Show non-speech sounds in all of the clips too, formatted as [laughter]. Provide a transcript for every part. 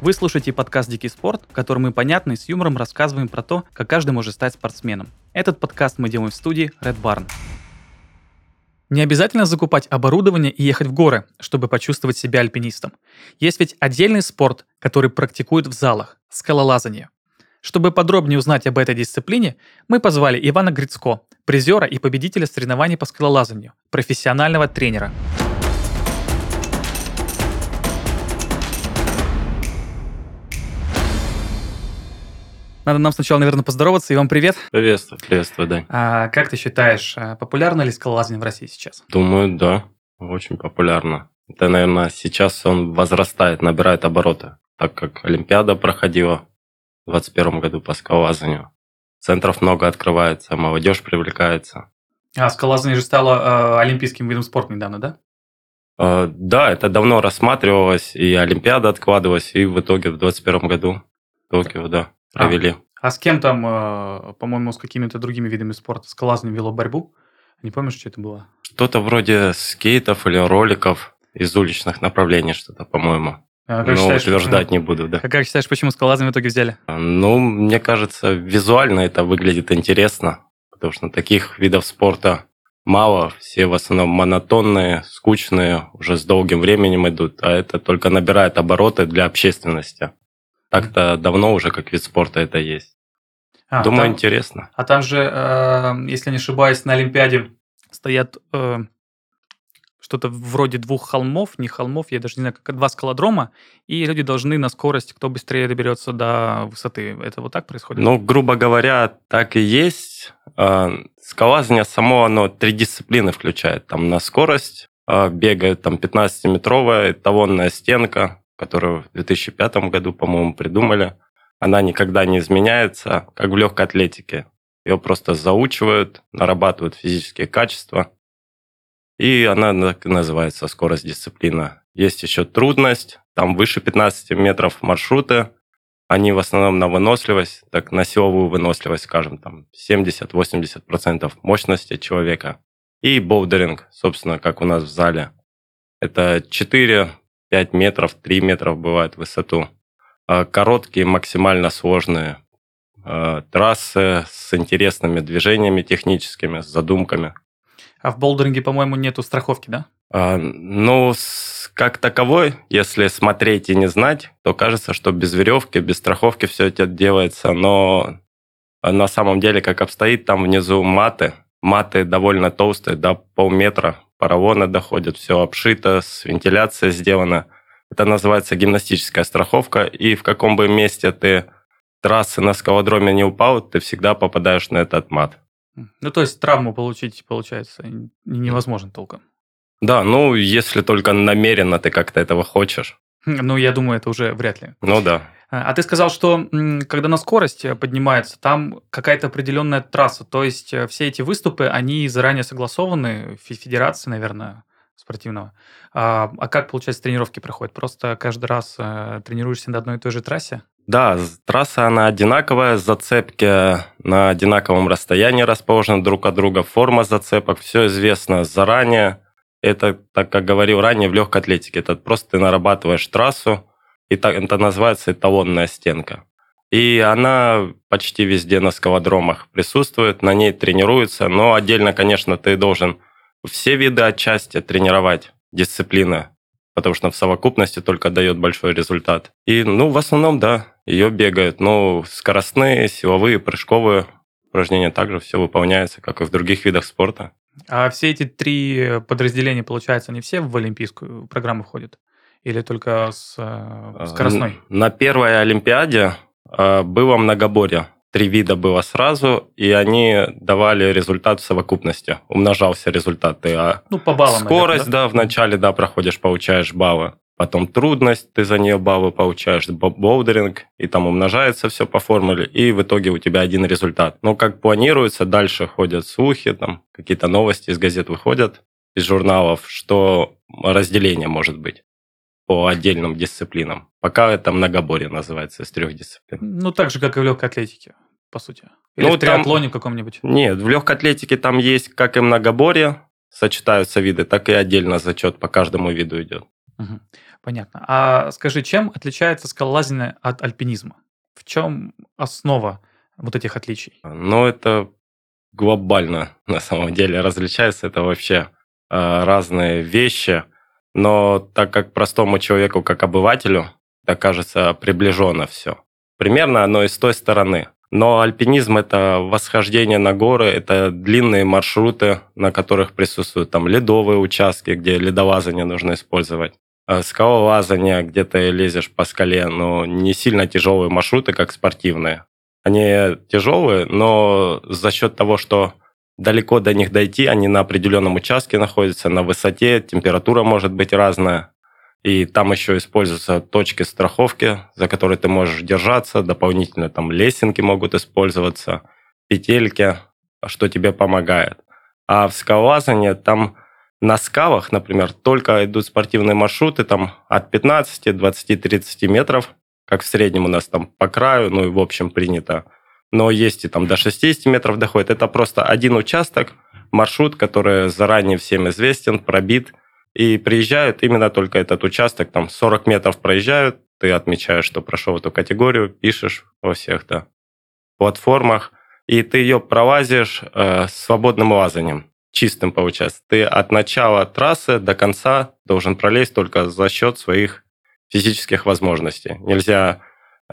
Вы слушаете подкаст «Дикий спорт», в котором мы понятно и с юмором рассказываем про то, как каждый может стать спортсменом. Этот подкаст мы делаем в студии Red Barn. Не обязательно закупать оборудование и ехать в горы, чтобы почувствовать себя альпинистом. Есть ведь отдельный спорт, который практикуют в залах – скалолазание. Чтобы подробнее узнать об этой дисциплине, мы позвали Ивана Грицко, призера и победителя соревнований по скалолазанию, профессионального тренера. Надо нам сначала, наверное, поздороваться. И вам привет. Приветствую, приветствую, Дань. А, как ты считаешь, а, популярно ли скалолазание в России сейчас? Думаю, да, очень популярно. Это, наверное, сейчас он возрастает, набирает обороты, так как Олимпиада проходила в 2021 году по скалолазанию. Центров много открывается, молодежь привлекается. А скалолазание же стало э, олимпийским видом спорта недавно, да? Э, да, это давно рассматривалось, и Олимпиада откладывалась, и в итоге в 2021 году Токио, да провели. А, а с кем там, э, по-моему, с какими-то другими видами спорта? Скалазание вело борьбу? Не помнишь, что это было? Что-то вроде скейтов или роликов из уличных направлений, что-то, по-моему. А, Но считаешь, утверждать почему? не буду, да. А как считаешь, почему скалолазание в итоге взяли? А, ну, мне кажется, визуально это выглядит интересно, потому что таких видов спорта мало, все в основном монотонные, скучные, уже с долгим временем идут, а это только набирает обороты для общественности. Так-то давно уже как вид спорта это есть. А, Думаю, там, интересно. А там же, э, если не ошибаюсь, на Олимпиаде стоят э, что-то вроде двух холмов, не холмов, я даже не знаю, как два скалодрома, и люди должны на скорость, кто быстрее доберется до высоты. Это вот так происходит? Ну, грубо говоря, так и есть. Э, скалазание само, оно три дисциплины включает. Там на скорость э, бегает там 15-метровая эталонная стенка, которую в 2005 году, по-моему, придумали, она никогда не изменяется, как в легкой атлетике. Ее просто заучивают, нарабатывают физические качества, и она называется скорость дисциплина. Есть еще трудность, там выше 15 метров маршруты, они в основном на выносливость, так на силовую выносливость, скажем, там 70-80% мощности человека. И боудеринг, собственно, как у нас в зале. Это 4 5 метров, 3 метров бывает в высоту. А короткие, максимально сложные а, трассы с интересными движениями техническими, с задумками. А в болдеринге, по-моему, нету страховки, да? А, ну, как таковой, если смотреть и не знать, то кажется, что без веревки, без страховки все это делается, но на самом деле, как обстоит, там внизу маты, маты довольно толстые, до полметра, поролоны доходят, все обшито, с вентиляцией сделано. Это называется гимнастическая страховка, и в каком бы месте ты трассы на скалодроме не упал, ты всегда попадаешь на этот мат. Ну, то есть травму получить, получается, невозможно толком. Да, ну, если только намеренно ты как-то этого хочешь. Ну, я думаю, это уже вряд ли. Ну да. А, а ты сказал, что когда на скорость э, поднимается, там какая-то определенная трасса. То есть э, все эти выступы, они заранее согласованы в федерации, наверное, спортивного. А, а как, получается, тренировки проходят? Просто каждый раз э, тренируешься на одной и той же трассе? Да, трасса она одинаковая, зацепки на одинаковом расстоянии расположены друг от друга, форма зацепок, все известно заранее. Это, так как говорил ранее, в легкой атлетике. Это просто ты нарабатываешь трассу, и так, это называется эталонная стенка. И она почти везде на скалодромах присутствует, на ней тренируются, но отдельно, конечно, ты должен все виды отчасти тренировать, дисциплины, потому что в совокупности только дает большой результат. И, ну, в основном, да, ее бегают. Но скоростные, силовые, прыжковые упражнения также все выполняется, как и в других видах спорта. А все эти три подразделения, получается, они все в олимпийскую программу входят? Или только с э, скоростной? На первой Олимпиаде э, было многоборье. Три вида было сразу, и они давали результат в совокупности. Умножался результат. Ты, а ну, по баллам. Скорость, наверное, да? да, вначале, да, проходишь, получаешь баллы. Потом трудность, ты за нее баллы получаешь, болдеринг, и там умножается все по формуле, и в итоге у тебя один результат. Но как планируется, дальше ходят слухи, там какие-то новости из газет выходят, из журналов, что разделение может быть по отдельным дисциплинам. Пока это многоборье называется из трех дисциплин. Ну, так же, как и в легкой атлетике, по сути. Или ну, в триатлоне там... каком-нибудь. Нет, в легкой атлетике там есть как и многоборье, сочетаются виды, так и отдельно зачет по каждому виду идет. Угу. Понятно. А скажи, чем отличается скалолазание от альпинизма? В чем основа вот этих отличий? Ну, это глобально на самом деле различается. Это вообще э, разные вещи. Но так как простому человеку, как обывателю, это кажется приближенно все. Примерно оно и с той стороны. Но альпинизм – это восхождение на горы, это длинные маршруты, на которых присутствуют там ледовые участки, где ледолазание нужно использовать. А скалолазание, где ты лезешь по скале, но не сильно тяжелые маршруты, как спортивные. Они тяжелые, но за счет того, что далеко до них дойти, они на определенном участке находятся, на высоте, температура может быть разная. И там еще используются точки страховки, за которые ты можешь держаться. Дополнительно там лесенки могут использоваться, петельки, что тебе помогает. А в скалолазании там на скалах, например, только идут спортивные маршруты там от 15, 20, 30 метров, как в среднем у нас там по краю, ну и в общем принято. Но есть и там до 60 метров доходит. Это просто один участок, маршрут, который заранее всем известен, пробит – и приезжают именно только этот участок, там 40 метров проезжают, ты отмечаешь, что прошел эту категорию, пишешь во всех да, платформах, и ты ее пролазишь э, свободным лазанием, чистым получается. Ты от начала трассы до конца должен пролезть только за счет своих физических возможностей. Нельзя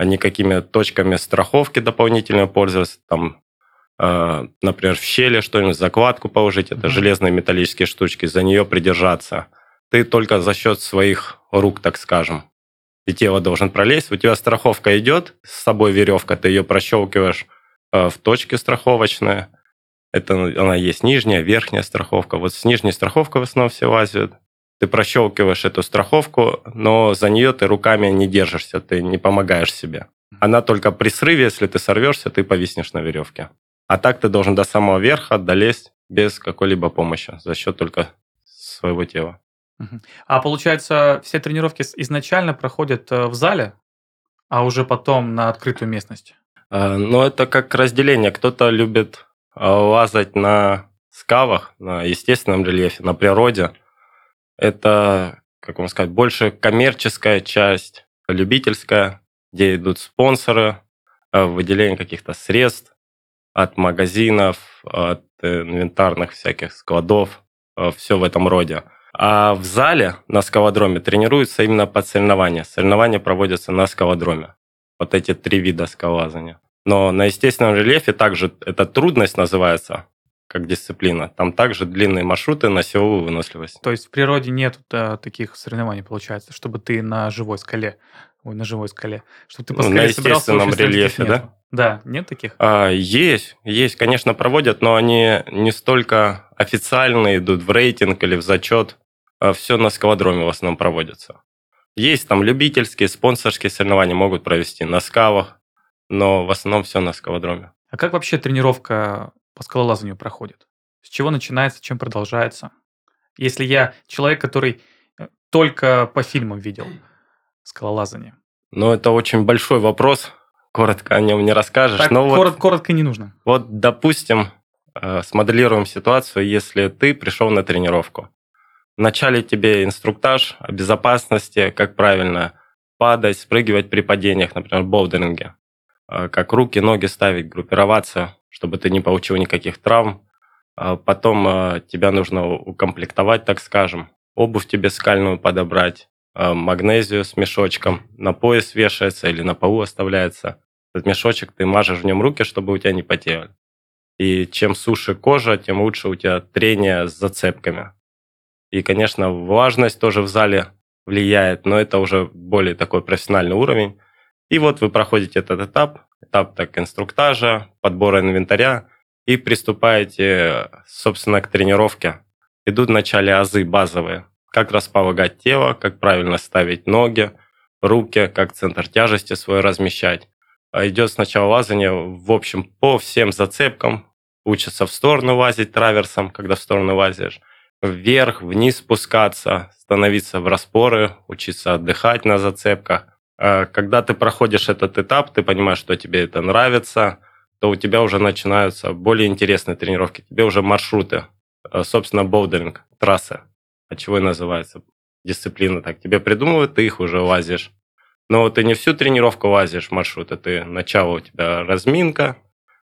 никакими точками страховки дополнительно пользоваться, там Э, например, в щели что-нибудь, закладку положить, это железные металлические штучки, за нее придержаться. Ты только за счет своих рук, так скажем, и тело должен пролезть. У тебя страховка идет, с собой веревка, ты ее прощелкиваешь э, в точке страховочные. Это она есть нижняя, верхняя страховка. Вот с нижней страховкой в основном все лазят. Ты прощелкиваешь эту страховку, но за нее ты руками не держишься, ты не помогаешь себе. Она только при срыве, если ты сорвешься, ты повиснешь на веревке. А так ты должен до самого верха долезть без какой-либо помощи, за счет только своего тела. А получается, все тренировки изначально проходят э, в зале, а уже потом на открытую местность? А, ну, это как разделение. Кто-то любит а, лазать на скавах, на естественном рельефе, на природе. Это, как вам сказать, больше коммерческая часть, любительская, где идут спонсоры, э, выделение каких-то средств от магазинов, от инвентарных всяких складов, э, все в этом роде. А в зале на скалодроме тренируются именно под соревнования. Соревнования проводятся на скалодроме. Вот эти три вида скалолазания. Но на естественном рельефе также эта трудность называется, как дисциплина. Там также длинные маршруты на силовую выносливость. То есть в природе нет да, таких соревнований, получается, чтобы ты на живой скале, ой, на живой скале, чтобы ты по ну, На естественном рельефе, да? Да, нет таких? А, есть, есть, конечно, проводят, но они не столько официально идут в рейтинг или в зачет. А все на скалодроме в основном проводятся. Есть там любительские, спонсорские соревнования могут провести на скалах, но в основном все на скалодроме. А как вообще тренировка по скалолазанию проходит? С чего начинается, чем продолжается? Если я человек, который э, только по фильмам видел скалолазание. Ну, это очень большой вопрос коротко о нем не расскажешь. Так, но коротко, вот, коротко не нужно. Вот, допустим, э, смоделируем ситуацию, если ты пришел на тренировку. Вначале тебе инструктаж о безопасности, как правильно падать, спрыгивать при падениях, например, в болдеринге. Э, как руки, ноги ставить, группироваться, чтобы ты не получил никаких травм. А потом э, тебя нужно укомплектовать, так скажем. Обувь тебе скальную подобрать, магнезию с мешочком, на пояс вешается или на полу оставляется этот мешочек, ты мажешь в нем руки, чтобы у тебя не потели. И чем суше кожа, тем лучше у тебя трение с зацепками. И, конечно, влажность тоже в зале влияет, но это уже более такой профессиональный уровень. И вот вы проходите этот этап, этап так инструктажа, подбора инвентаря, и приступаете, собственно, к тренировке. Идут вначале азы базовые. Как располагать тело, как правильно ставить ноги, руки, как центр тяжести свой размещать. А идет сначала лазание, в общем, по всем зацепкам. Учатся в сторону лазить траверсом, когда в сторону лазишь. Вверх, вниз спускаться, становиться в распоры, учиться отдыхать на зацепках. А когда ты проходишь этот этап, ты понимаешь, что тебе это нравится, то у тебя уже начинаются более интересные тренировки. Тебе уже маршруты, а, собственно, боудеринг, трассы, от чего и называется. дисциплины. Так тебе придумывают, ты их уже лазишь. Но ты не всю тренировку лазишь маршруты, ты начало у тебя разминка,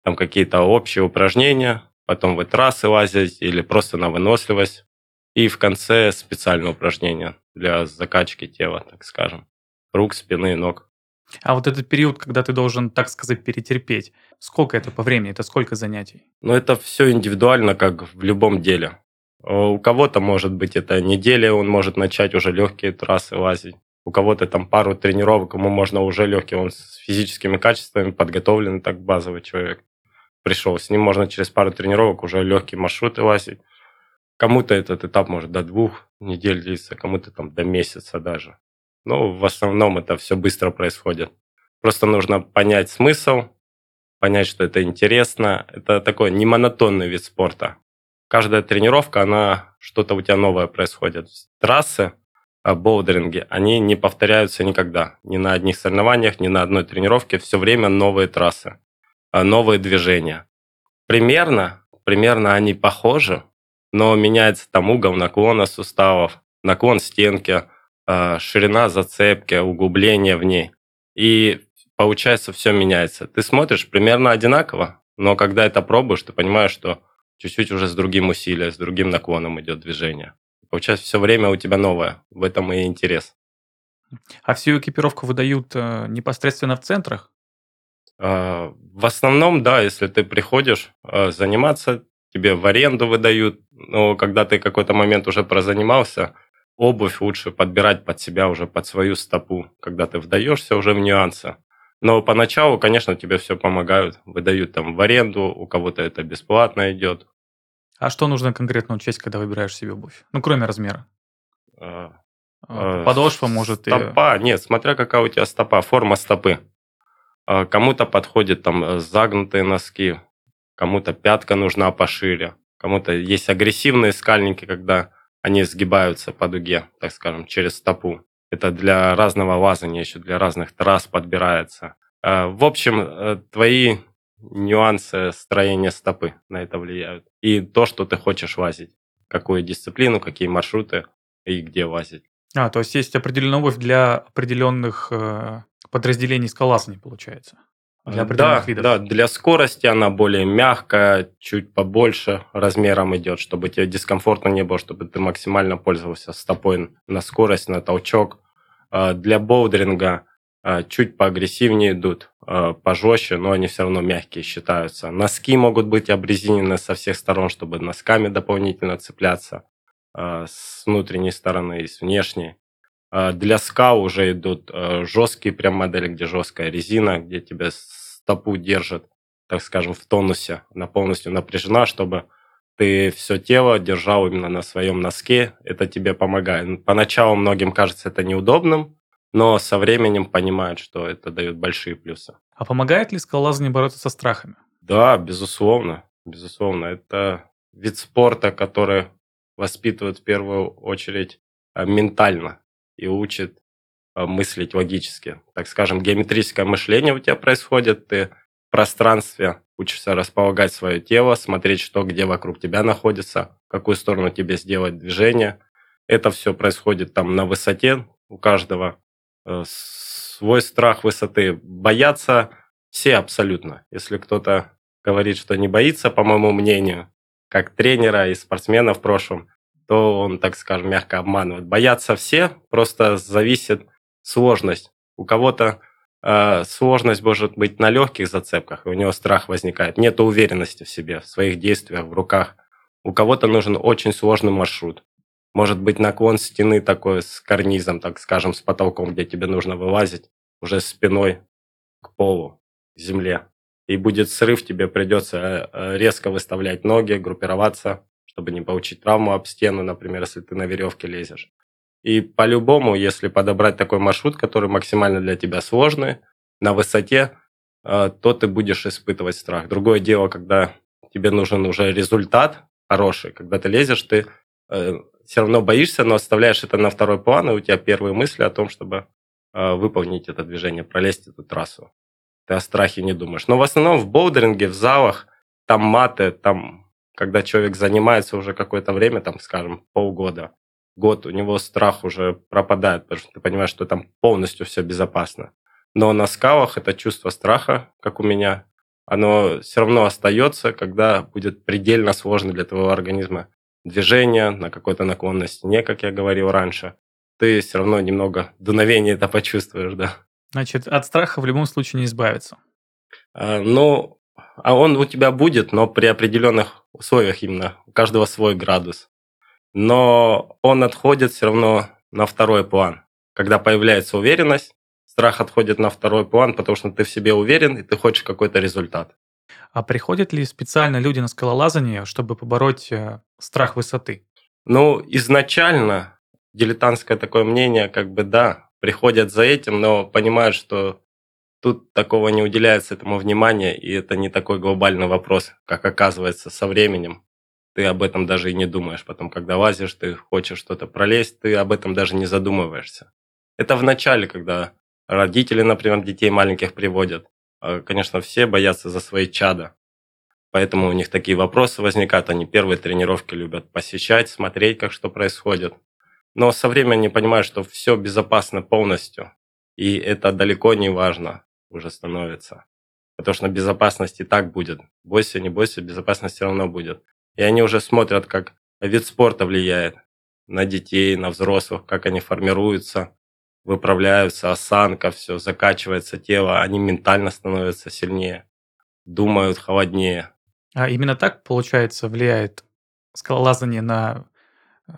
там какие-то общие упражнения, потом вы трассы лазить или просто на выносливость. И в конце специальное упражнение для закачки тела, так скажем. Рук, спины, ног. А вот этот период, когда ты должен, так сказать, перетерпеть, сколько это по времени, это сколько занятий? Ну, это все индивидуально, как в любом деле. У кого-то, может быть, это неделя, он может начать уже легкие трассы лазить. У кого-то там пару тренировок, ему можно уже легкий, он с физическими качествами подготовленный, так базовый человек пришел. С ним можно через пару тренировок уже легкие маршруты лазить. Кому-то этот этап может до двух недель длиться, кому-то там до месяца даже. Но в основном это все быстро происходит. Просто нужно понять смысл, понять, что это интересно. Это такой не монотонный вид спорта. Каждая тренировка, она что-то у тебя новое происходит. Трассы, а боудеринги, они не повторяются никогда. Ни на одних соревнованиях, ни на одной тренировке. Все время новые трассы, а новые движения. Примерно, примерно они похожи, но меняется там угол наклона суставов, наклон стенки, ширина зацепки, углубление в ней. И получается, все меняется. Ты смотришь примерно одинаково, но когда это пробуешь, ты понимаешь, что чуть-чуть уже с другим усилием, с другим наклоном идет движение. Получается, все время у тебя новое. В этом и интерес. А всю экипировку выдают э, непосредственно в центрах? Э, в основном, да, если ты приходишь э, заниматься, тебе в аренду выдают, но когда ты какой-то момент уже прозанимался, обувь лучше подбирать под себя уже, под свою стопу, когда ты вдаешься уже в нюансы. Но поначалу, конечно, тебе все помогают, выдают там в аренду, у кого-то это бесплатно идет. А что нужно конкретно учесть, когда выбираешь себе обувь? Ну, кроме размера. А, а, подошва может стопа, и... нет, смотря какая у тебя стопа, форма стопы. А, кому-то подходит там э, загнутые носки, кому-то пятка нужна пошире, кому-то есть агрессивные скальники, когда они сгибаются по дуге, так скажем, через стопу. Это для разного лазания, еще для разных трасс подбирается. А, в общем, э, твои нюансы строения стопы на это влияют. И то, что ты хочешь лазить. Какую дисциплину, какие маршруты и где лазить. А, то есть есть определенная обувь для определенных э, подразделений скалазания, получается? Для определенных да, видов? Да, для скорости она более мягкая, чуть побольше размером идет, чтобы тебе дискомфортно не было, чтобы ты максимально пользовался стопой на скорость, на толчок. А, для боудеринга а, чуть поагрессивнее идут, пожестче, но они все равно мягкие считаются. Носки могут быть обрезинены со всех сторон, чтобы носками дополнительно цепляться с внутренней стороны и с внешней. Для ска уже идут жесткие прям модели, где жесткая резина, где тебя стопу держит, так скажем, в тонусе, она полностью напряжена, чтобы ты все тело держал именно на своем носке, это тебе помогает. Поначалу многим кажется это неудобным, но со временем понимают, что это дает большие плюсы. А помогает ли скалолазание бороться со страхами? Да, безусловно, безусловно. Это вид спорта, который воспитывает в первую очередь а, ментально и учит мыслить логически. Так скажем, геометрическое мышление у тебя происходит, ты в пространстве учишься располагать свое тело, смотреть, что где вокруг тебя находится, в какую сторону тебе сделать движение. Это все происходит там на высоте, у каждого э, свой страх высоты. Боятся все абсолютно. Если кто-то говорит, что не боится, по моему мнению, как тренера и спортсмена в прошлом, то он, так скажем, мягко обманывает. Боятся все, просто зависит сложность. У кого-то э, сложность может быть на легких зацепках, и у него страх возникает. Нет уверенности в себе, в своих действиях, в руках. У кого-то нужен очень сложный маршрут. Может быть наклон стены такой с карнизом, так скажем, с потолком, где тебе нужно вылазить уже спиной к полу, к земле. И будет срыв, тебе придется э, э, резко выставлять ноги, группироваться, чтобы не получить травму об стену, например, если ты на веревке лезешь. И по-любому, если подобрать такой маршрут, который максимально для тебя сложный, на высоте, э, то ты будешь испытывать страх. Другое дело, когда тебе нужен уже результат хороший, когда ты лезешь, ты э, все равно боишься, но оставляешь это на второй план, и у тебя первые мысли о том, чтобы э, выполнить это движение, пролезть эту трассу. Ты о страхе не думаешь. Но в основном в боудеринге, в залах, там маты, там, когда человек занимается уже какое-то время, там, скажем, полгода, год у него страх уже пропадает, потому что ты понимаешь, что там полностью все безопасно. Но на скалах это чувство страха, как у меня, оно все равно остается, когда будет предельно сложно для твоего организма движение на какой-то наклонности, не как я говорил раньше. Ты все равно немного дуновение это почувствуешь, да. Значит, от страха в любом случае не избавиться. А, ну, а он у тебя будет, но при определенных условиях именно. У каждого свой градус. Но он отходит все равно на второй план. Когда появляется уверенность, страх отходит на второй план, потому что ты в себе уверен, и ты хочешь какой-то результат. А приходят ли специально люди на скалолазание, чтобы побороть э, страх высоты? Ну, изначально дилетантское такое мнение, как бы да, приходят за этим, но понимают, что тут такого не уделяется этому внимания, и это не такой глобальный вопрос, как оказывается со временем. Ты об этом даже и не думаешь. Потом, когда лазишь, ты хочешь что-то пролезть, ты об этом даже не задумываешься. Это в начале, когда родители, например, детей маленьких приводят. А, конечно, все боятся за свои чада. Поэтому у них такие вопросы возникают. Они первые тренировки любят посещать, смотреть, как что происходит. Но со временем они понимают, что все безопасно полностью. И это далеко не важно уже становится. Потому что на безопасность и так будет. Бойся, не бойся, безопасность все равно будет. И они уже смотрят, как вид спорта влияет на детей, на взрослых, как они формируются, выправляются, осанка, все, закачивается тело, они ментально становятся сильнее, думают холоднее. А именно так, получается, влияет скалолазание на,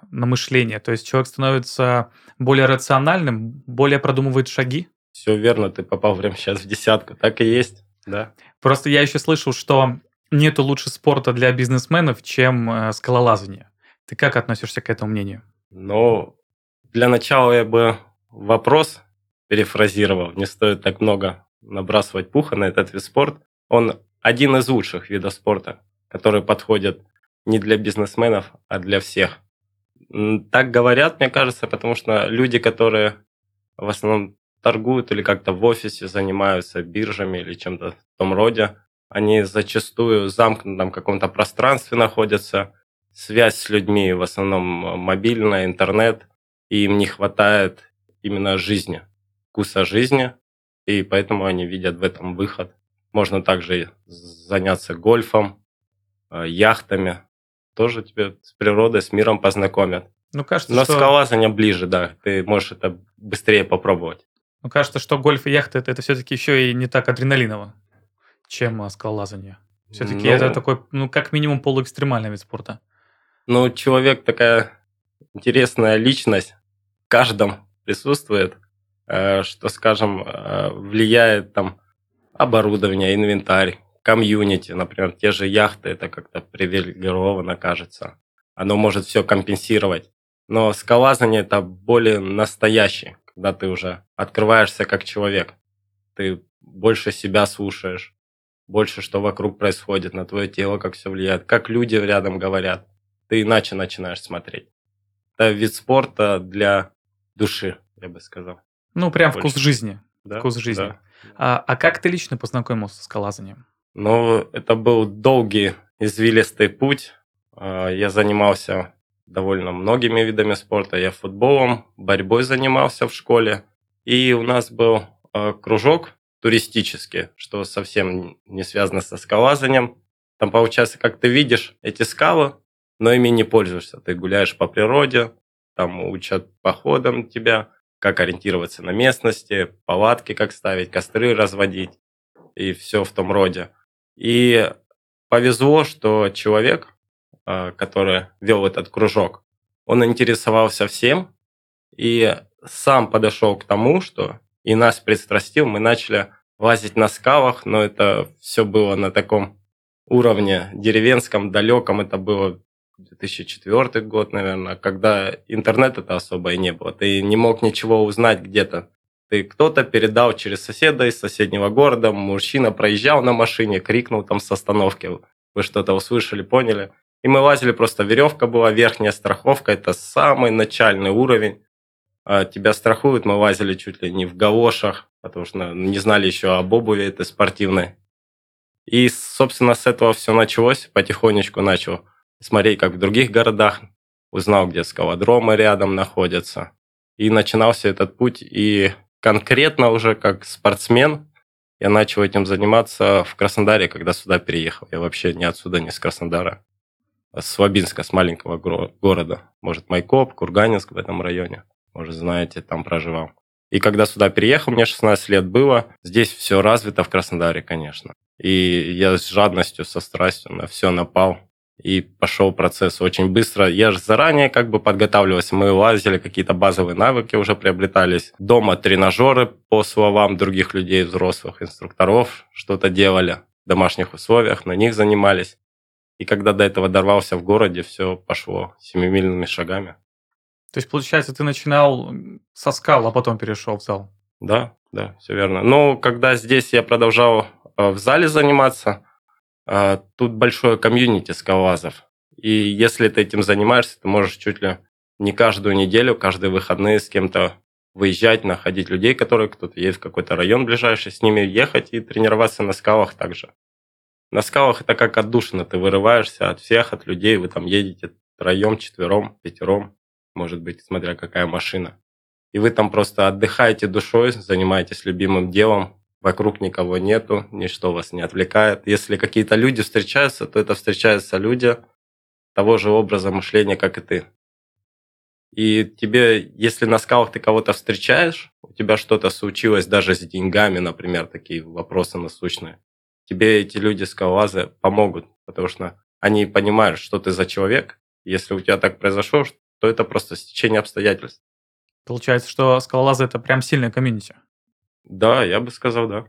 на мышление? То есть человек становится более рациональным, более продумывает шаги? Все верно, ты попал прямо сейчас в десятку. Так и есть, да. Просто я еще слышал, что нету лучше спорта для бизнесменов, чем э, скалолазание. Ты как относишься к этому мнению? Ну, для начала я бы вопрос перефразировал. Не стоит так много набрасывать пуха на этот вид спорта. Он один из лучших видов спорта, который подходит не для бизнесменов, а для всех. Так говорят, мне кажется, потому что люди, которые в основном торгуют или как-то в офисе занимаются биржами или чем-то в том роде, они зачастую в замкнутом каком-то пространстве находятся, связь с людьми в основном мобильная, интернет, и им не хватает именно жизни, вкуса жизни, и поэтому они видят в этом выход. Можно также заняться гольфом, э, яхтами, тоже тебе с природой, с миром познакомят. Ну, кажется, Но что... скалолазание ближе, да, ты можешь это быстрее попробовать. Ну, кажется, что гольф и яхта это, это все-таки еще и не так адреналиново, чем а, скалолазание. Все-таки ну, это такой, ну, как минимум полуэкстремальный вид спорта. Ну, человек такая интересная личность. В каждом присутствует, э, что, скажем, э, влияет там оборудование, инвентарь, комьюнити, например, те же яхты, это как-то привилегировано кажется. Оно может все компенсировать. Но скалазание это более настоящий, когда ты уже открываешься как человек. Ты больше себя слушаешь, больше что вокруг происходит, на твое тело, как все влияет, как люди рядом говорят. Ты иначе начинаешь смотреть. Это вид спорта для души, я бы сказал. Ну, прям больше. вкус жизни. Да? Вкус жизни. Да. А, а как ты лично познакомился с скалазанием? Ну, это был долгий, извилистый путь. А, я занимался довольно многими видами спорта. Я футболом, борьбой занимался в школе. И у нас был э, кружок туристический, что совсем не связано со скалазанием. Там получается, как ты видишь эти скалы, но ими не пользуешься. Ты гуляешь по природе, там учат походам тебя, как ориентироваться на местности, палатки как ставить, костры разводить и все в том роде. И повезло, что человек, Э, который вел этот кружок, он интересовался всем и сам подошел к тому, что и нас пристрастил, мы начали лазить на скалах, но это все было на таком уровне деревенском, далеком, это было 2004 год, наверное, когда интернета-то особо и не было. Ты не мог ничего узнать где-то. Ты кто-то передал через соседа из соседнего города, мужчина проезжал на машине, крикнул там с остановки. Вы что-то услышали, поняли? И мы лазили, просто веревка была, верхняя страховка, это самый начальный уровень. А, тебя страхуют, мы лазили чуть ли не в галошах, потому что не знали еще об обуви этой спортивной. И, собственно, с этого все началось, потихонечку начал смотреть, как в других городах узнал, где скалодромы рядом находятся. И начинался этот путь. И конкретно уже как спортсмен я начал этим заниматься в Краснодаре, когда сюда переехал. Я вообще не отсюда, не с Краснодара, а с Слабинска, с маленького города. Может, Майкоп, Курганинск в этом районе. Может, знаете, там проживал. И когда сюда переехал, мне 16 лет было, здесь все развито в Краснодаре, конечно. И я с жадностью, со страстью на все напал. И пошел процесс очень быстро. Я же заранее как бы подготавливался. Мы лазили, какие-то базовые навыки уже приобретались. Дома тренажеры, по словам других людей, взрослых инструкторов, что-то делали в домашних условиях, на них занимались. И когда до этого дорвался в городе, все пошло семимильными шагами. То есть, получается, ты начинал со скал, а потом перешел в зал? Да, да, все верно. Но когда здесь я продолжал э, в зале заниматься, э, тут большое комьюнити скалолазов. И если ты этим занимаешься, ты можешь чуть ли не каждую неделю, каждые выходные с кем-то выезжать, находить людей, которые кто-то едет в какой-то район ближайший, с ними ехать и тренироваться на скалах также. На скалах это как отдушина, ты вырываешься от всех, от людей, вы там едете троем, четвером, пятером может быть, смотря какая машина. И вы там просто отдыхаете душой, занимаетесь любимым делом, вокруг никого нету, ничто вас не отвлекает. Если какие-то люди встречаются, то это встречаются люди того же образа мышления, как и ты. И тебе, если на скалах ты кого-то встречаешь, у тебя что-то случилось даже с деньгами, например, такие вопросы насущные, тебе эти люди скалолазы помогут, потому что они понимают, что ты за человек. Если у тебя так произошло, то это просто стечение обстоятельств. Получается, что скалолазы это прям сильная комьюнити. Да, я бы сказал, да.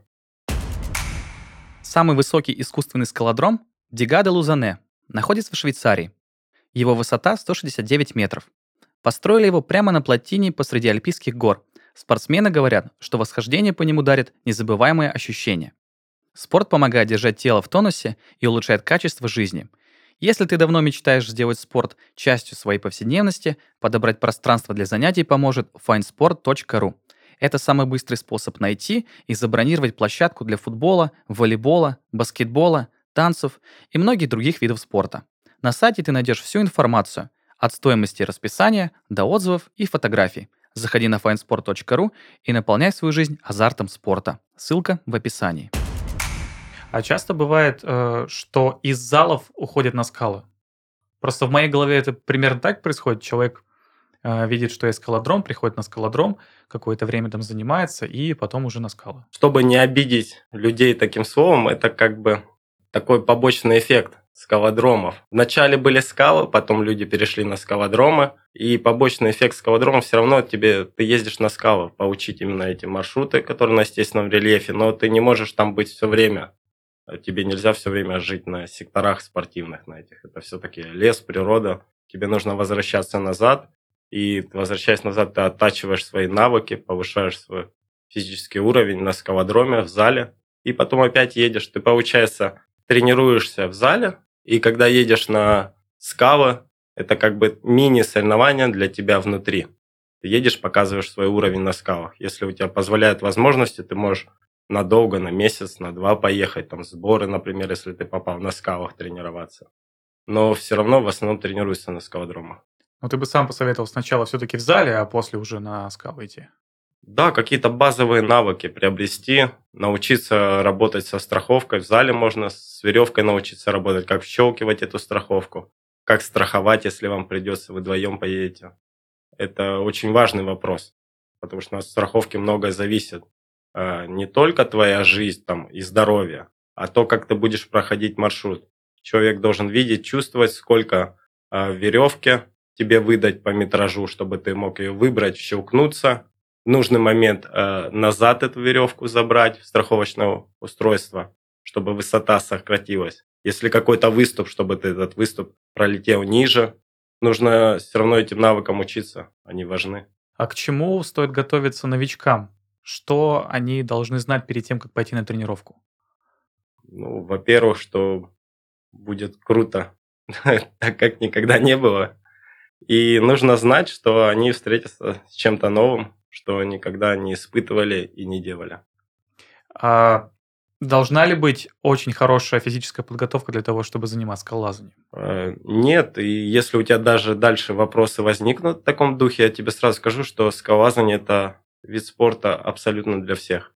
Самый высокий искусственный скалодром Дига де Лузане находится в Швейцарии. Его высота 169 метров. Построили его прямо на плотине посреди Альпийских гор. Спортсмены говорят, что восхождение по нему дарит незабываемые ощущения. Спорт помогает держать тело в тонусе и улучшает качество жизни – если ты давно мечтаешь сделать спорт частью своей повседневности, подобрать пространство для занятий поможет findsport.ru. Это самый быстрый способ найти и забронировать площадку для футбола, волейбола, баскетбола, танцев и многих других видов спорта. На сайте ты найдешь всю информацию от стоимости расписания до отзывов и фотографий. Заходи на findsport.ru и наполняй свою жизнь азартом спорта. Ссылка в описании. А часто бывает, э, что из залов уходят на скалы. Просто в моей голове это примерно так происходит. Человек э, видит, что есть скалодром, приходит на скалодром, какое-то время там занимается, и потом уже на скалы. Чтобы не обидеть людей таким словом, это как бы такой побочный эффект скалодромов. Вначале были скалы, потом люди перешли на скалодромы, и побочный эффект скалодрома все равно тебе, ты ездишь на скалы, поучить именно эти маршруты, которые на естественном рельефе, но ты не можешь там быть все время. Э, тебе нельзя все время жить на секторах спортивных, на этих. Это все-таки лес, природа. Тебе нужно возвращаться назад, и возвращаясь назад, ты оттачиваешь свои навыки, повышаешь свой физический уровень на скалодроме, в зале, и потом опять едешь. Ты, получается, тренируешься в зале, и когда едешь на скалы, это как бы мини-соревнование для тебя внутри. Ты едешь, показываешь свой уровень на скалах. Если у тебя позволяют возможности, ты можешь надолго, на месяц, на два поехать, там сборы, например, если ты попал на скалах тренироваться. Но все равно в основном тренируешься на скалодромах. Ну, ты бы сам посоветовал сначала все-таки в зале, а после уже на скалы идти? Да, какие-то базовые навыки приобрести, научиться работать со страховкой. В зале можно с веревкой научиться работать, как вщелкивать эту страховку, как страховать, если вам придется, вы вдвоем поедете. Это очень важный вопрос, потому что на страховке многое зависит. А, не только твоя жизнь там, и здоровье, а то, как ты будешь проходить маршрут. Человек должен видеть, чувствовать, сколько э, веревки тебе выдать по метражу, чтобы ты мог ее выбрать, щелкнуться. В нужный момент э, назад эту веревку забрать в страховочное устройство, чтобы высота сократилась. Если какой-то выступ, чтобы ты этот выступ пролетел ниже, нужно все равно этим навыкам учиться, они важны. А к чему стоит готовиться новичкам? Что они должны знать перед тем, как пойти на тренировку? Ну, во-первых, что будет круто, [laughs] так как никогда не было. И нужно знать, что они встретятся с чем-то новым, что никогда не испытывали и не делали. А Должна ли быть очень хорошая физическая подготовка для того, чтобы заниматься скалолазанием? Э, нет, и если у тебя даже дальше вопросы возникнут в таком духе, я тебе сразу скажу, что скалолазание – это вид спорта абсолютно для всех.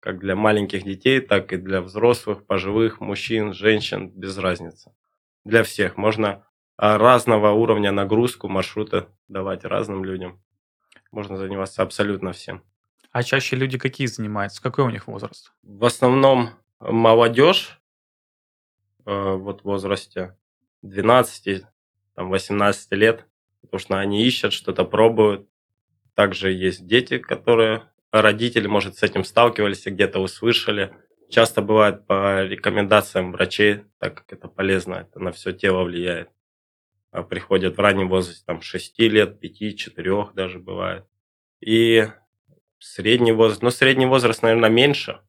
Как для маленьких детей, так и для взрослых, пожилых, мужчин, женщин, без разницы. Для всех. Можно а, разного уровня нагрузку, маршрута давать разным людям. Можно заниматься абсолютно всем. А чаще люди какие занимаются? Какой у них возраст? В основном молодежь, э, вот в возрасте 12, там, 18 лет, потому что они ищут, что-то пробуют. Также есть дети, которые родители, может, с этим сталкивались и где-то услышали. Часто бывает по рекомендациям врачей, так как это полезно, это на все тело влияет. А приходят в раннем возрасте, там, 6 лет, 5, 4 даже бывает. И Средний возраст. Ну, средний возраст, наверное, меньше.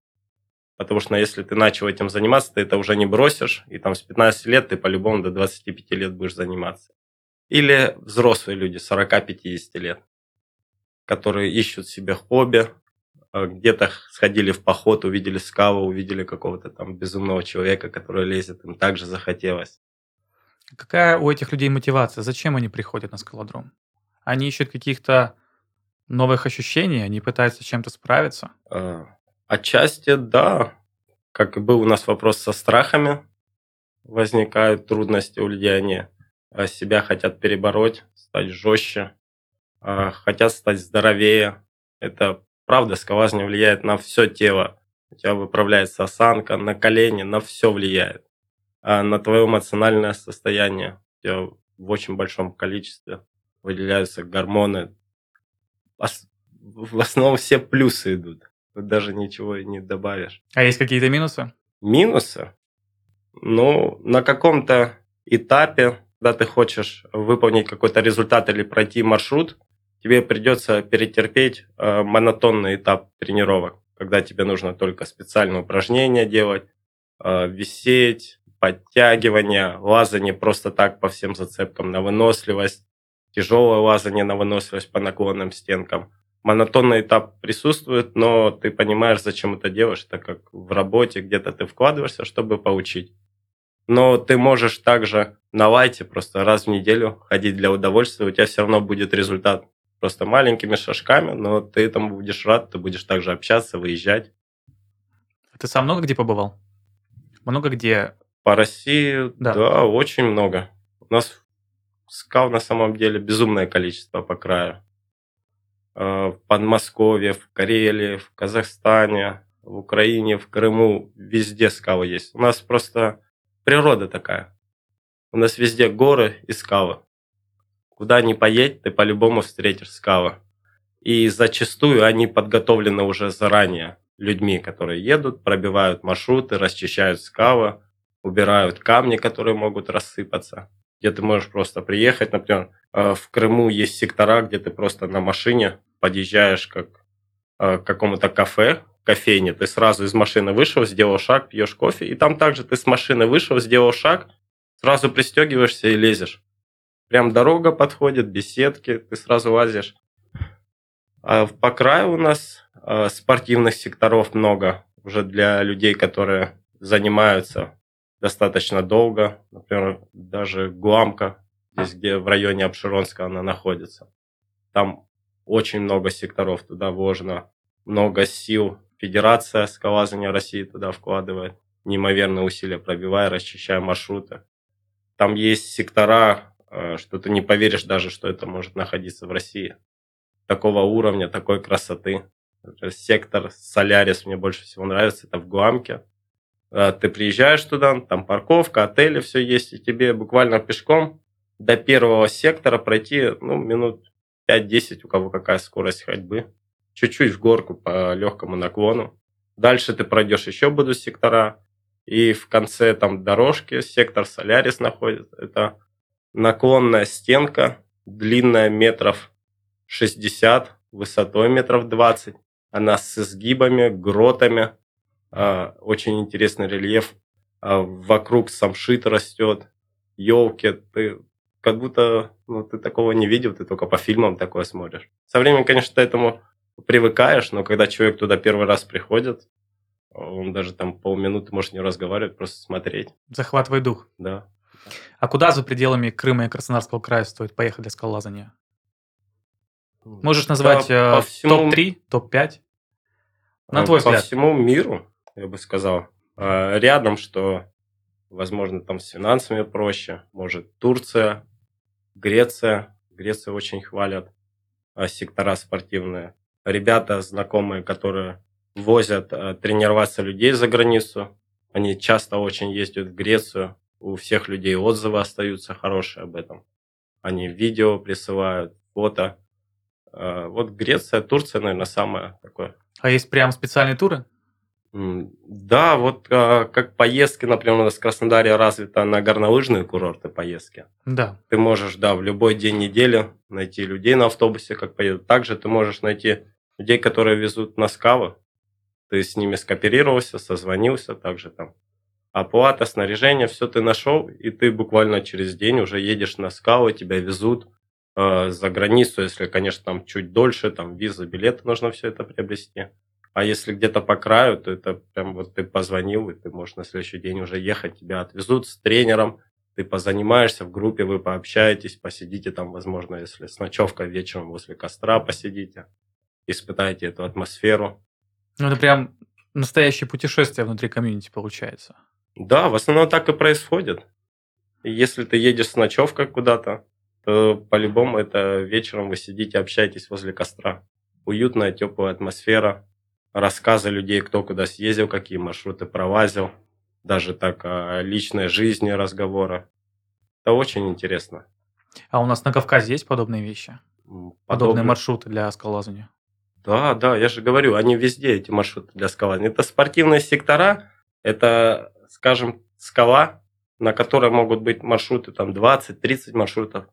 Потому что ну, если ты начал этим заниматься, ты это уже не бросишь. И там с 15 лет ты по-любому до 25 лет будешь заниматься. Или взрослые люди, 40-50 лет, которые ищут себе хобби, а, где-то сходили в поход, увидели скалу, увидели какого-то там безумного человека, который лезет, им также захотелось. Какая у этих людей мотивация? Зачем они приходят на скалодром? Они ищут каких-то новых ощущений, они пытаются чем-то справиться? А, отчасти да. Как и был у нас вопрос со страхами, возникают трудности у людей, они а, себя хотят перебороть, стать жестче, хотят стать здоровее. Это правда, скалазание влияет на все тело. У тебя выправляется осанка, на колени, на все влияет. А на твое эмоциональное состояние у тебя в очень большом количестве выделяются гормоны, в основном все плюсы идут. Тут даже ничего и не добавишь. А есть какие-то минусы? Минусы? Ну, на каком-то этапе, когда ты хочешь выполнить какой-то результат или пройти маршрут, тебе придется перетерпеть э, монотонный этап тренировок, когда тебе нужно только специальные упражнения делать, э, висеть, подтягивания, лазание просто так по всем зацепкам на выносливость, тяжелое лазание на выносливость по наклонным стенкам. Монотонный этап присутствует, но ты понимаешь, зачем это делаешь, так как в работе где-то ты вкладываешься, чтобы получить. Но ты можешь также на лайте просто раз в неделю ходить для удовольствия, у тебя все равно будет результат. Просто маленькими шажками, но ты этому будешь рад, ты будешь также общаться, выезжать. Ты сам много где побывал? Много где? По России, да, да очень много. У нас скал на самом деле безумное количество по краю. Э, в Подмосковье, в Карелии, в Казахстане, в Украине, в Крыму, везде скалы есть. У нас просто природа такая. У нас везде горы и скалы. Куда ни поедь, ты по-любому встретишь скалы. И зачастую они подготовлены уже заранее людьми, которые едут, пробивают маршруты, расчищают скалы, убирают камни, которые могут рассыпаться где ты можешь просто приехать, например, э, в Крыму есть сектора, где ты просто на машине подъезжаешь как э, к какому-то кафе, кофейне, ты сразу из машины вышел, сделал шаг, пьешь кофе, и там также ты с машины вышел, сделал шаг, сразу пристегиваешься и лезешь. Прям дорога подходит, беседки, ты сразу лазишь. А по краю у нас э, спортивных секторов много, уже для людей, которые занимаются достаточно долго. Например, даже Гуамка, здесь, где в районе Обширонска она находится. Там очень много секторов туда вложено, много сил. Федерация скалазания России туда вкладывает неимоверные усилия, пробивая, расчищая маршруты. Там есть сектора, что ты не поверишь даже, что это может находиться в России. Такого уровня, такой красоты. Сектор Солярис мне больше всего нравится, это в Гуамке. А, ты приезжаешь туда, там парковка, отели, все есть, и тебе буквально пешком до первого сектора пройти ну, минут 5-10, у кого какая скорость ходьбы. Чуть-чуть в горку по легкому наклону. Дальше ты пройдешь еще будут сектора. И в конце там дорожки сектор Солярис находится. Это наклонная стенка, длинная метров 60, высотой метров 20. Она с изгибами, гротами. А, очень интересный рельеф. А, вокруг самшит растет, елки. Ты как будто ну, ты такого не видел, ты только по фильмам такое смотришь. Со временем, конечно, ты этому привыкаешь, но когда человек туда первый раз приходит, Он даже там полминуты может не разговаривать, просто смотреть. Захватывай дух. Да. А куда за пределами Крыма и Краснодарского края стоит поехать для скалолазания? Можешь назвать Да, э, по всему- топ-3, топ-5? На А, твой По взгляд. всему миру, я бы сказал. А, Рядом, что, возможно, там с финансами проще. Может, Турция, Греция. Греция очень хвалят а, сектора спортивные. Ребята, знакомые, которые возят а, тренироваться людей за границу, они часто очень ездят в Грецию. У всех людей отзывы остаются хорошие об этом. Они видео присылают, фото. А, Вот Греция, Турция, наверное, самое такое А есть прям специальные туры? Да, вот а, как поездки, например, у нас в Краснодаре развита на горнолыжные курорты поездки. Да. Ты можешь, да, в любой день недели найти людей на автобусе, как поедут. Также ты можешь найти людей, которые везут на скалы. Ты с ними скооперировался, созвонился, также там оплата, снаряжение, все ты нашел, и ты буквально через день уже едешь на скалы, тебя везут э, за границу, если, конечно, там чуть дольше, там виза, билеты нужно все это приобрести. А если где-то по краю, то это прям вот ты позвонил, и ты можешь на следующий день уже ехать, тебя отвезут с тренером, ты позанимаешься в группе, вы пообщаетесь, посидите там, возможно, если с ночевкой вечером возле костра посидите, испытайте эту атмосферу. Ну, это прям настоящее путешествие внутри комьюнити получается. Да, в основном так и происходит. Если ты едешь с ночевкой куда-то, то по-любому это вечером вы сидите, общаетесь возле костра. Уютная, теплая атмосфера, рассказы людей, кто куда съездил, какие маршруты пролазил, даже так о личной жизни разговоры. Это очень интересно. А у нас на Кавказе есть подобные вещи? Подобные подобно- маршруты для скалолазания? Да, да, я же говорю, они везде, эти маршруты для скалолазания. Это спортивные сектора, это, скажем, скала, на которой могут быть маршруты, там 20-30 маршрутов.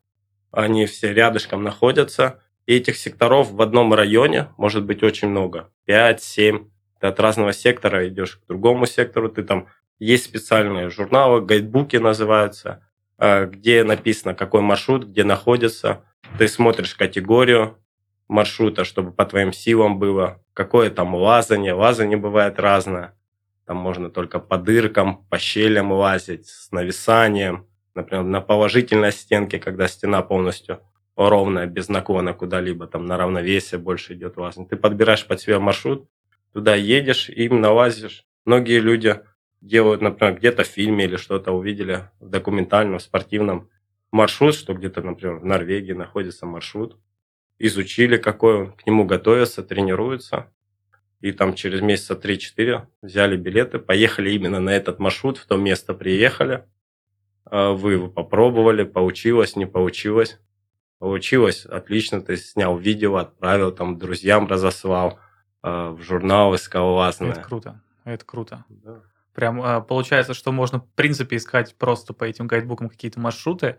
Они все рядышком находятся. И этих секторов в одном районе может быть очень много. 5-7. Ты от разного сектора идешь к другому сектору. Ты там есть специальные журналы, гайдбуки называются, э, где написано, какой маршрут, где находится. Ты смотришь категорию, маршрута, чтобы по твоим силам было. Какое там лазание. Лазание бывает разное. Там можно только по дыркам, по щелям лазить, с нависанием. Например, на положительной стенке, когда стена полностью ровная, без наклона куда-либо, там на равновесие больше идет лазание. Ты подбираешь под себя маршрут, туда едешь, и именно лазишь. Многие люди делают, например, где-то в фильме или что-то увидели в документальном, спортивном маршрут, что где-то, например, в Норвегии находится маршрут, изучили, какой он, к нему готовятся, тренируются. И там через месяца 3-4 взяли билеты, поехали именно на этот маршрут, в то место приехали. А, Вы его попробовали, получилось, не получилось. Получилось, отлично, ты снял видео, отправил там друзьям, разослал а, в журналы скалолазные. Это круто. Это круто. Да. Прям э, получается, что можно, в принципе, искать просто по этим гайдбукам какие-то маршруты,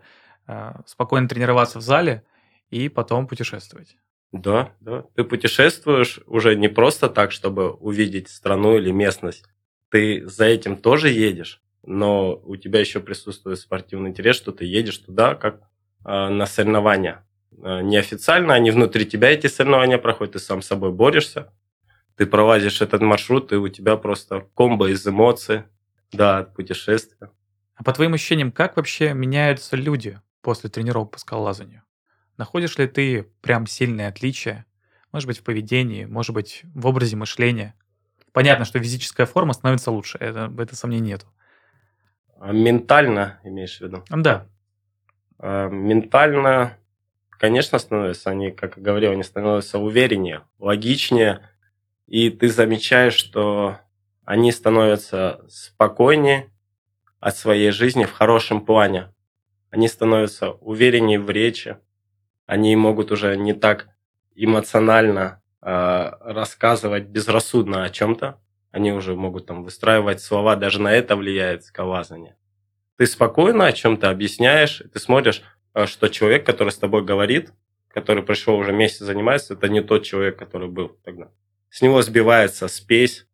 спокойно тренироваться в зале и потом путешествовать. Да, да. Ты путешествуешь уже не просто так, чтобы увидеть страну или местность. Ты за этим тоже едешь, но у тебя еще присутствует спортивный интерес, что ты едешь туда как э, на соревнования. Э, неофициально они внутри тебя эти соревнования проходят, ты сам с собой борешься, ты пролазишь этот маршрут, и у тебя просто комбо из эмоций, да, от путешествия. А по твоим ощущениям, как вообще меняются люди после тренировок по скалолазанию? Находишь ли ты прям сильные отличия? Может быть, в поведении, может быть, в образе мышления? Понятно, что физическая форма становится лучше, это, в этом сомнений нету. А ментально, имеешь в виду? Да, А, Ментально, конечно, становятся, они, как я говорил, они становятся увереннее, логичнее, и ты замечаешь, что они становятся спокойнее от своей жизни в хорошем плане. Они становятся увереннее в речи, они могут уже не так эмоционально а, рассказывать безрассудно о чем-то, они уже могут там выстраивать слова, даже на это влияет скалазание. Ты спокойно о чем-то объясняешь, ты смотришь, а, что человек, который с тобой говорит, который пришел уже месяц занимается, это не тот человек, который был тогда. С него сбивается спесь.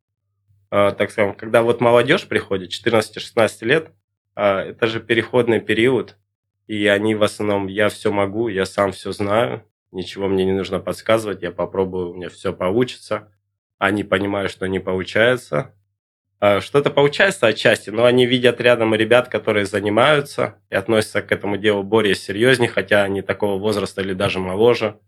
А, Так скажем, когда вот молодежь приходит, 14-16 лет, а, это же переходный период, и они в основном, я все могу, я сам все знаю, ничего мне не нужно подсказывать, я попробую, у меня все получится. Они понимают, что не получается, А, что-то получается отчасти, но они видят рядом ребят, которые занимаются и относятся к этому делу более серьезнее, хотя они такого возраста или даже моложе.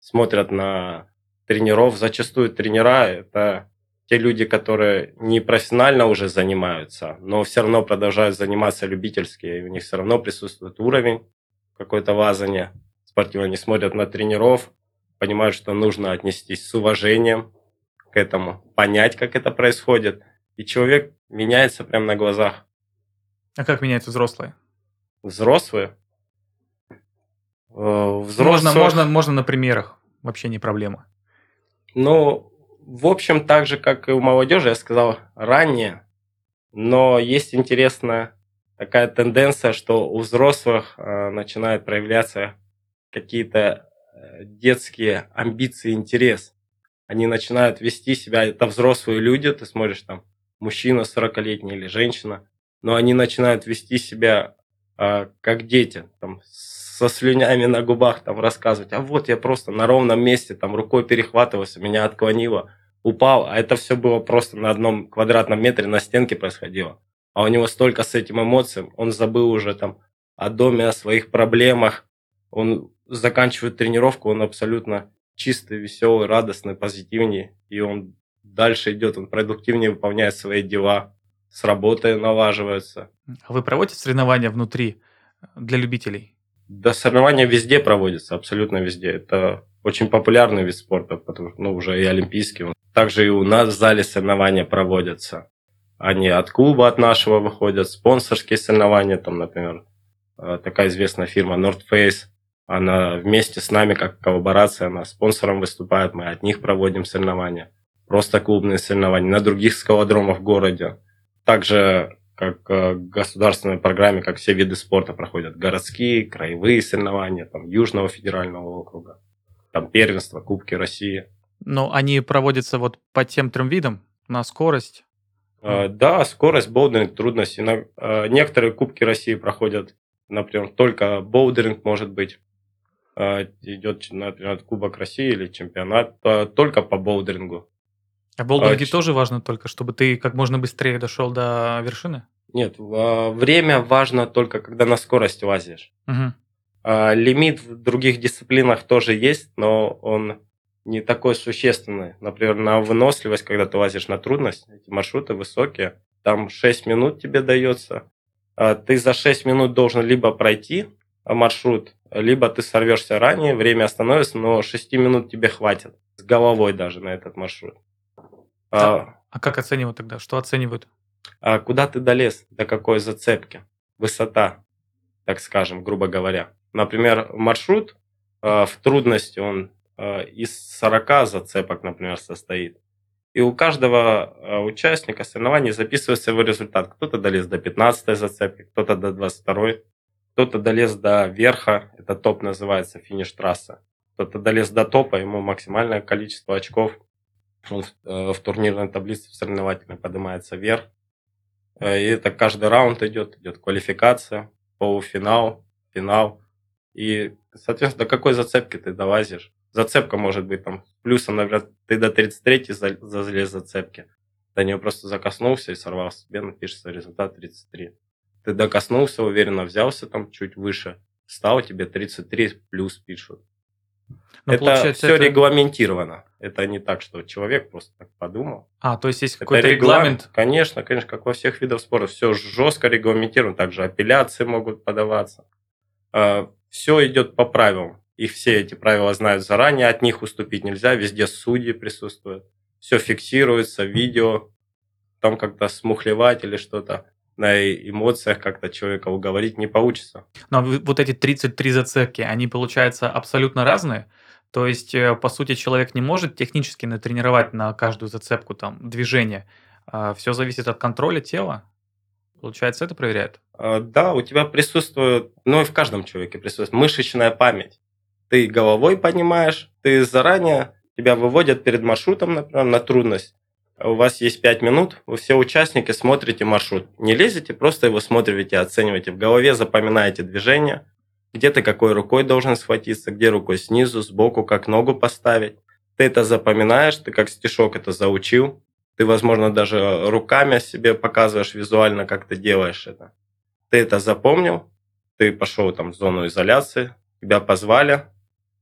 Смотрят на тренеров. Зачастую тренера – это те люди, которые не профессионально уже занимаются, но все равно продолжают заниматься любительски, и у них все равно присутствует уровень какой-то вазания спортивного. Они смотрят на тренеров, понимают, что нужно отнестись с уважением к этому, понять, как это происходит – и человек меняется прямо на глазах. А как меняются взрослые? Взрослые? Э, взрослых... Можно, можно, можно на примерах, вообще не проблема. Ну, в общем, так же, как и у молодежи, я сказал ранее, но есть интересная такая тенденция, что у взрослых э, начинают проявляться какие-то э, детские амбиции, интерес. Они начинают вести себя, это взрослые люди, ты смотришь там мужчина 40-летний или женщина, но они начинают вести себя э, как дети, там, со слюнями на губах там рассказывать, а вот я просто на ровном месте там рукой перехватывался, меня отклонило, упал, а это все было просто на одном квадратном метре на стенке происходило. А у него столько с этим эмоциям, он забыл уже там о доме, о своих проблемах, он заканчивает тренировку, он абсолютно чистый, веселый, радостный, позитивнее, и он дальше идет, он продуктивнее выполняет свои дела, с работой налаживается. А вы проводите соревнования внутри для любителей? Да, соревнования везде проводятся, абсолютно везде. Это очень популярный вид спорта, потому что ну, уже и олимпийский. Также и у нас в зале соревнования проводятся. Они от клуба, от нашего выходят, спонсорские соревнования, там, например, э, такая известная фирма North Face, она вместе с нами, как коллаборация, она спонсором выступает, мы от них проводим соревнования просто клубные соревнования, на других скалодромах в городе. Также как э, государственной программе, как все виды спорта проходят. Городские, краевые соревнования, там, Южного федерального округа, там первенство, Кубки России. Но они проводятся вот по тем трем видам, на скорость? Э, да, скорость, боудеринг, трудности. На, э, некоторые Кубки России проходят, например, только боудеринг может быть. Э, идет, например, Кубок России или чемпионат только по боудерингу. А болдинги а, тоже важно только, чтобы ты как можно быстрее дошел до вершины? Нет, а, время важно только, когда на скорость лазишь. Угу. Лимит в других дисциплинах тоже есть, но он не такой существенный. Например, на выносливость, когда ты лазишь на трудность, эти маршруты высокие, там 6 минут тебе дается. Ты за 6 минут должен либо пройти маршрут, либо ты сорвешься ранее, время остановится, но 6 минут тебе хватит. С головой даже на этот маршрут. А, а как оценивают тогда? Что оценивают? А куда ты долез? До какой зацепки? Высота, так скажем, грубо говоря. Например, маршрут э, в трудности, он из 40 зацепок, например, состоит. И у каждого э, участника соревнований записывается его результат. Кто-то долез до 15 зацепки, кто-то до 22, кто-то долез до верха, это топ называется, финиш трасса. Кто-то долез до топа, ему максимальное количество очков он э, в турнирной таблице в соревновательной поднимается вверх. Э, и это каждый раунд идет, идет квалификация, полуфинал, финал. И, соответственно, до какой зацепки ты долазишь? Зацепка может быть там плюсом, например, ты до 33 залез зацепки. До нее просто закоснулся и сорвал себе, напишется результат 33. Ты докоснулся, уверенно взялся там чуть выше, стал тебе 33 плюс пишут. Но ну, это все это... регламентировано. Это не так, что человек просто так подумал. А, то есть есть какой-то регламент? регламент? Конечно, конечно, как во всех видах спорта. Все жестко регламентировано. Также апелляции могут подаваться. А, все идет по правилам. И все эти правила знают заранее, от них уступить нельзя. Везде судьи присутствуют. Все фиксируется, видео. Там как-то смухлевать или что-то на эмоциях как-то человека уговорить не получится. Но вот эти 33 зацепки, они, получается, абсолютно разные? То есть, э, по сути, человек не может технически натренировать на каждую зацепку там движение. А Все зависит от контроля тела. Получается, это проверяет? А, да, у тебя присутствует, ну и в каждом человеке присутствует мышечная память. Ты головой понимаешь, ты заранее, тебя выводят перед маршрутом, например, на трудность. У вас есть 5 минут, вы все участники смотрите маршрут. Не лезете, просто его смотрите, оцениваете. В голове запоминаете движение, где ты какой рукой должен схватиться, где рукой снизу, сбоку, как ногу поставить. Ты это запоминаешь, ты как стишок это заучил, ты возможно, даже руками себе показываешь визуально, как ты делаешь это. Ты это запомнил, ты пошел там в зону изоляции, тебя позвали,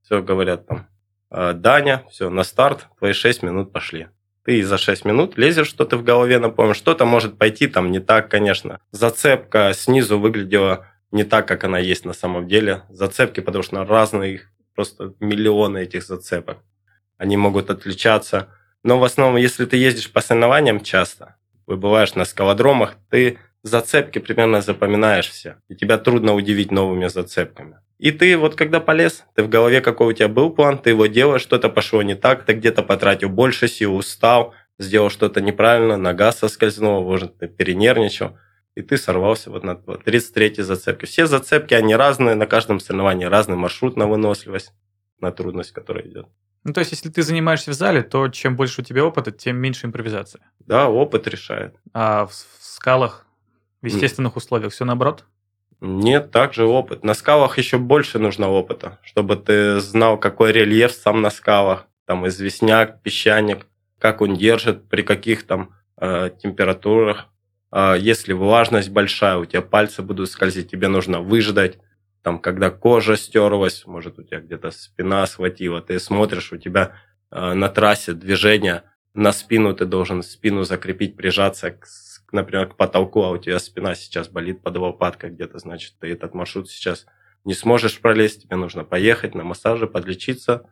все говорят там, «А, Даня, все, на старт, твои 6 минут пошли. Ты за 6 минут лезешь, что ты в голове напомнишь. Что-то может пойти там не так, конечно. Зацепка снизу выглядела не так, как она есть на самом деле. Зацепки, потому что разные их, просто миллионы этих зацепок. Они могут отличаться но в основном, если ты ездишь по соревнованиям часто, выбываешь на скалодромах, ты зацепки примерно запоминаешь все. И тебя трудно удивить новыми зацепками. И ты вот когда полез, ты в голове какой у тебя был план, ты его делаешь, что-то пошло не так, ты где-то потратил больше сил, устал, сделал что-то неправильно, нога соскользнула, может, ты перенервничал, и ты сорвался вот на 33-й зацепке. Все зацепки, они разные, на каждом соревновании разный маршрут на выносливость, на трудность, которая идет. Ну, то есть, если ты занимаешься в зале, то чем больше у тебя опыта, тем меньше импровизация. Да, опыт решает. А в, в скалах, в естественных условиях все наоборот? Нет, также опыт. На скалах еще больше нужно опыта, чтобы ты знал, какой рельеф сам на скалах. Там известняк, песчаник, как он держит, при каких там э, температурах. Э, если влажность большая, у тебя пальцы будут скользить, тебе нужно выждать там, когда кожа стерлась, может, у тебя где-то спина схватила, ты смотришь, у тебя э, на трассе движение, на спину ты должен спину закрепить, прижаться, к, например, к потолку, а у тебя спина сейчас болит под лопаткой где-то, значит, ты этот маршрут сейчас не сможешь пролезть, тебе нужно поехать на массаже, подлечиться,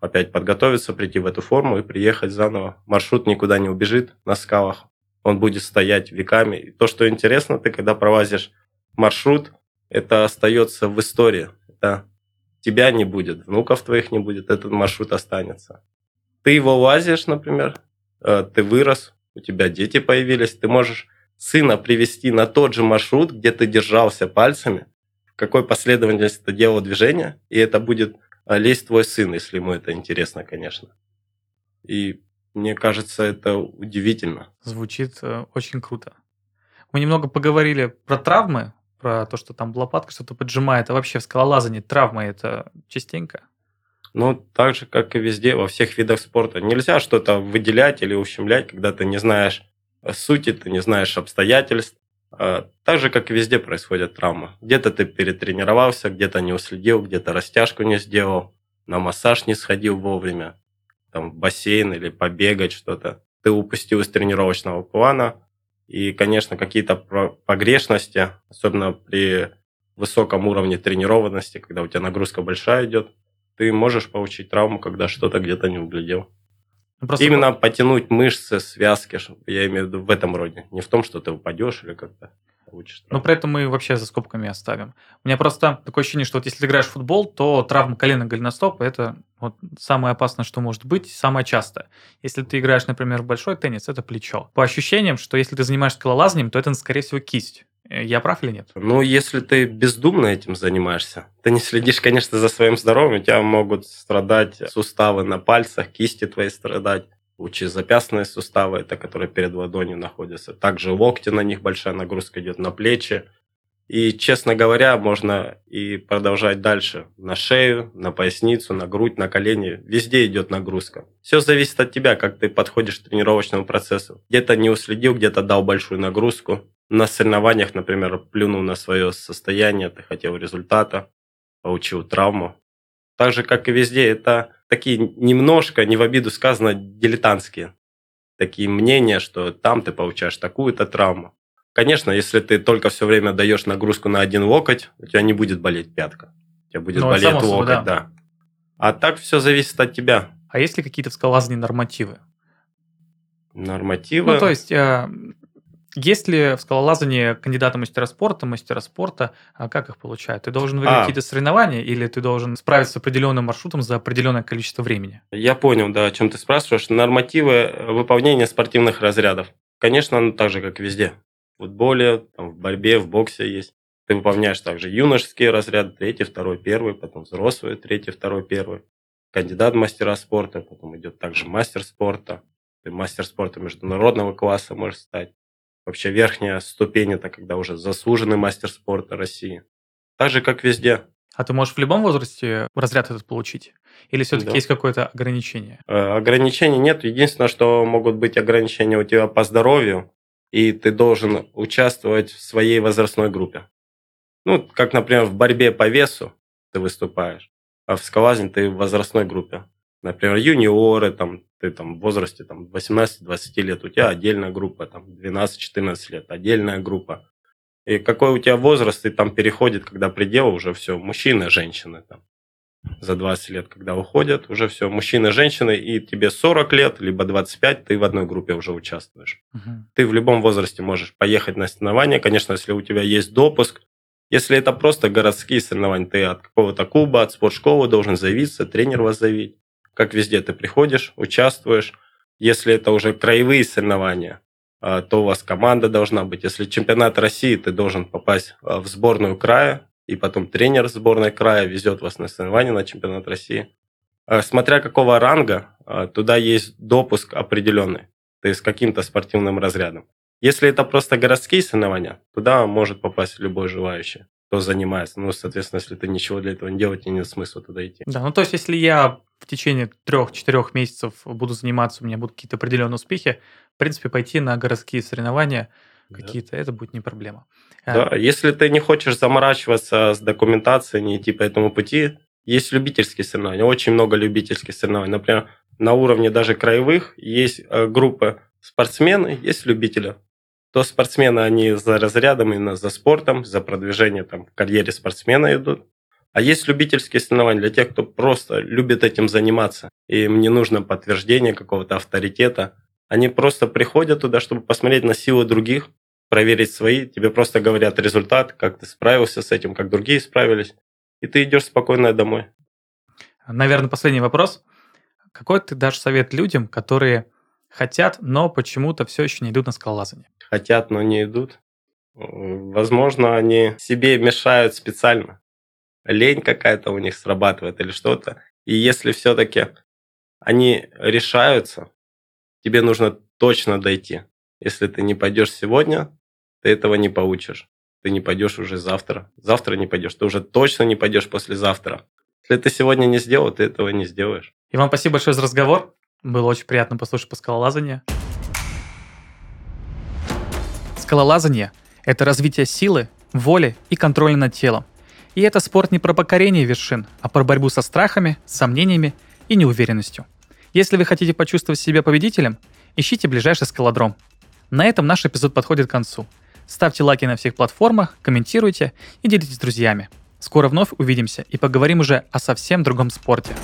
опять подготовиться, прийти в эту форму и приехать заново. Маршрут никуда не убежит на скалах, он будет стоять веками. И то, что интересно, ты когда пролазишь маршрут, это остается в истории. Это тебя не будет, внуков твоих не будет, этот маршрут останется. Ты его лазишь, например, э, ты вырос, у тебя дети появились, ты можешь сына привести на тот же маршрут, где ты держался пальцами, в какой последовательности ты делал движение, и это будет э, лезть твой сын, если ему это интересно, конечно. И мне кажется, это удивительно. Звучит э, очень круто. Мы немного поговорили про травмы про то, что там лопатка что-то поджимает, а вообще в скалолазании травмы это частенько? Ну, так же, как и везде, во всех видах спорта. Нельзя что-то выделять или ущемлять, когда ты не знаешь сути, ты не знаешь обстоятельств. А так же, как и везде происходят травмы. Где-то ты перетренировался, где-то не уследил, где-то растяжку не сделал, на массаж не сходил вовремя, там в бассейн или побегать что-то. Ты упустил из тренировочного плана, и, конечно, какие-то погрешности, особенно при высоком уровне тренированности, когда у тебя нагрузка большая идет, ты можешь получить травму, когда что-то где-то не углядел. Ну, просто Именно потянуть мышцы, связки, я имею в виду в этом роде. Не в том, что ты упадешь или как-то получишь травму. Но при этом мы вообще за скобками оставим. У меня просто такое ощущение, что вот если ты играешь в футбол, то травма колена голеностопа – это вот самое опасное, что может быть, самое частое. Если ты играешь, например, в большой теннис, это плечо. По ощущениям, что если ты занимаешься скалолазанием, то это, скорее всего, кисть. Э, я прав или нет? Ну, если ты бездумно этим занимаешься, ты не следишь, конечно, за своим здоровьем, у тебя могут страдать суставы на пальцах, кисти твои страдать лучезапястные суставы, это которые перед ладонью находятся. Также локти, на них большая нагрузка идет на плечи. И, честно говоря, можно и продолжать дальше. На шею, на поясницу, на грудь, на колени. Везде идет нагрузка. Все зависит от тебя, как ты подходишь к тренировочному процессу. Где-то не уследил, где-то дал большую нагрузку. На соревнованиях, например, плюнул на свое состояние, ты хотел результата, получил травму. Так же, как и везде, это такие немножко, не в обиду сказано, дилетантские такие мнения, что там ты получаешь такую-то травму. Конечно, если ты только все время даешь нагрузку на один локоть, у тебя не будет болеть пятка. У тебя будет ну, болеть локоть, собой, да. да. А так все зависит от тебя. А есть ли какие-то в скалолазании нормативы? Нормативы? Ну, то есть, э, есть ли в скалолазании кандидаты мастера спорта, мастера спорта, а как их получают? Ты должен выиграть а. какие-то соревнования или ты должен справиться с определенным маршрутом за определенное количество времени? Я понял, да, о чем ты спрашиваешь. Нормативы выполнения спортивных разрядов. Конечно, ну, так же, как везде. В футболе, там, в борьбе, в боксе есть. Ты выполняешь также юношеские разряды, третий, второй, первый, потом взрослый, третий, второй, первый. Кандидат мастера спорта, потом идет также мастер спорта. Ты мастер спорта международного класса можешь стать. Вообще верхняя ступень – это когда уже заслуженный мастер спорта России. Так же, как везде. А ты можешь в любом возрасте разряд этот получить? Или все-таки Да. есть какое-то ограничение? Э, Ограничений нет. Единственное, что могут быть ограничения у тебя по здоровью, и ты должен участвовать в своей возрастной группе. Ну, как, например, в борьбе по весу ты выступаешь, а в скалазне ты в возрастной группе. Например, юниоры, там, ты там в возрасте там, 18-20 лет, у тебя отдельная группа, там, 12-14 лет, отдельная группа. И какой у тебя возраст, и там переходит, когда предел уже все, мужчины, женщины там за 20 лет, когда уходят, уже все, мужчины, женщины, и тебе 40 лет, либо 25, ты в одной группе уже участвуешь. Мгм. Ты в любом возрасте можешь поехать на соревнования, конечно, если у тебя есть допуск. Если это просто городские соревнования, ты от какого-то клуба, от спортшколы должен заявиться, тренер вас заявить. Как везде ты приходишь, участвуешь. Если это уже краевые соревнования, а, то у вас команда должна быть. Если чемпионат России, ты должен попасть а, в сборную края, и потом тренер сборной края везет вас на соревнования на чемпионат России. А, Смотря какого ранга, туда есть допуск определенный, то есть с каким-то спортивным разрядом. Если это просто городские соревнования, туда может попасть любой желающий, кто занимается. Ну, соответственно, если ты ничего для этого не делаешь, тебе нет смысла туда идти. Да, ну то есть, если я в течение трех-четырех месяцев буду заниматься, у меня будут какие-то определенные успехи, в принципе, пойти на городские соревнования какие-то, это будет не проблема. А, Да, если ты не хочешь заморачиваться с документацией, не идти по этому пути, есть любительские соревнования, очень много любительских соревнований. Например, на уровне даже краевых есть э, группы спортсмены, есть любители. То спортсмены, они за разрядом, именно за спортом, за продвижение там, в карьере спортсмена идут. А есть любительские соревнования для тех, кто просто любит этим заниматься. И им не нужно подтверждение какого-то авторитета. Они просто приходят туда, чтобы посмотреть на силы других, проверить свои. Тебе просто говорят результат, как ты справился с этим, как другие справились. И ты идешь спокойно домой. Наверное, последний вопрос. Какой ты дашь совет людям, которые хотят, но почему-то все еще не идут на скалолазание? Хотят, но не идут. Возможно, они себе мешают специально. Лень какая-то у них срабатывает или что-то. И если все-таки они решаются, тебе нужно точно дойти. Если ты не пойдешь сегодня, ты этого не получишь. Ты не пойдешь уже завтра. Завтра не пойдешь. Ты уже точно не пойдешь послезавтра. Если ты сегодня не сделал, ты этого не сделаешь. И вам спасибо большое за разговор. Было очень приятно послушать по скалолазанию. Скалолазание – это развитие силы, воли и контроля над телом. И это спорт не про покорение вершин, а про борьбу со страхами, сомнениями и неуверенностью. Если вы хотите почувствовать себя победителем, ищите ближайший скалодром. На этом наш эпизод подходит к концу. Ставьте лайки на всех платформах, комментируйте и делитесь с друзьями. Скоро вновь увидимся и поговорим уже о совсем другом спорте.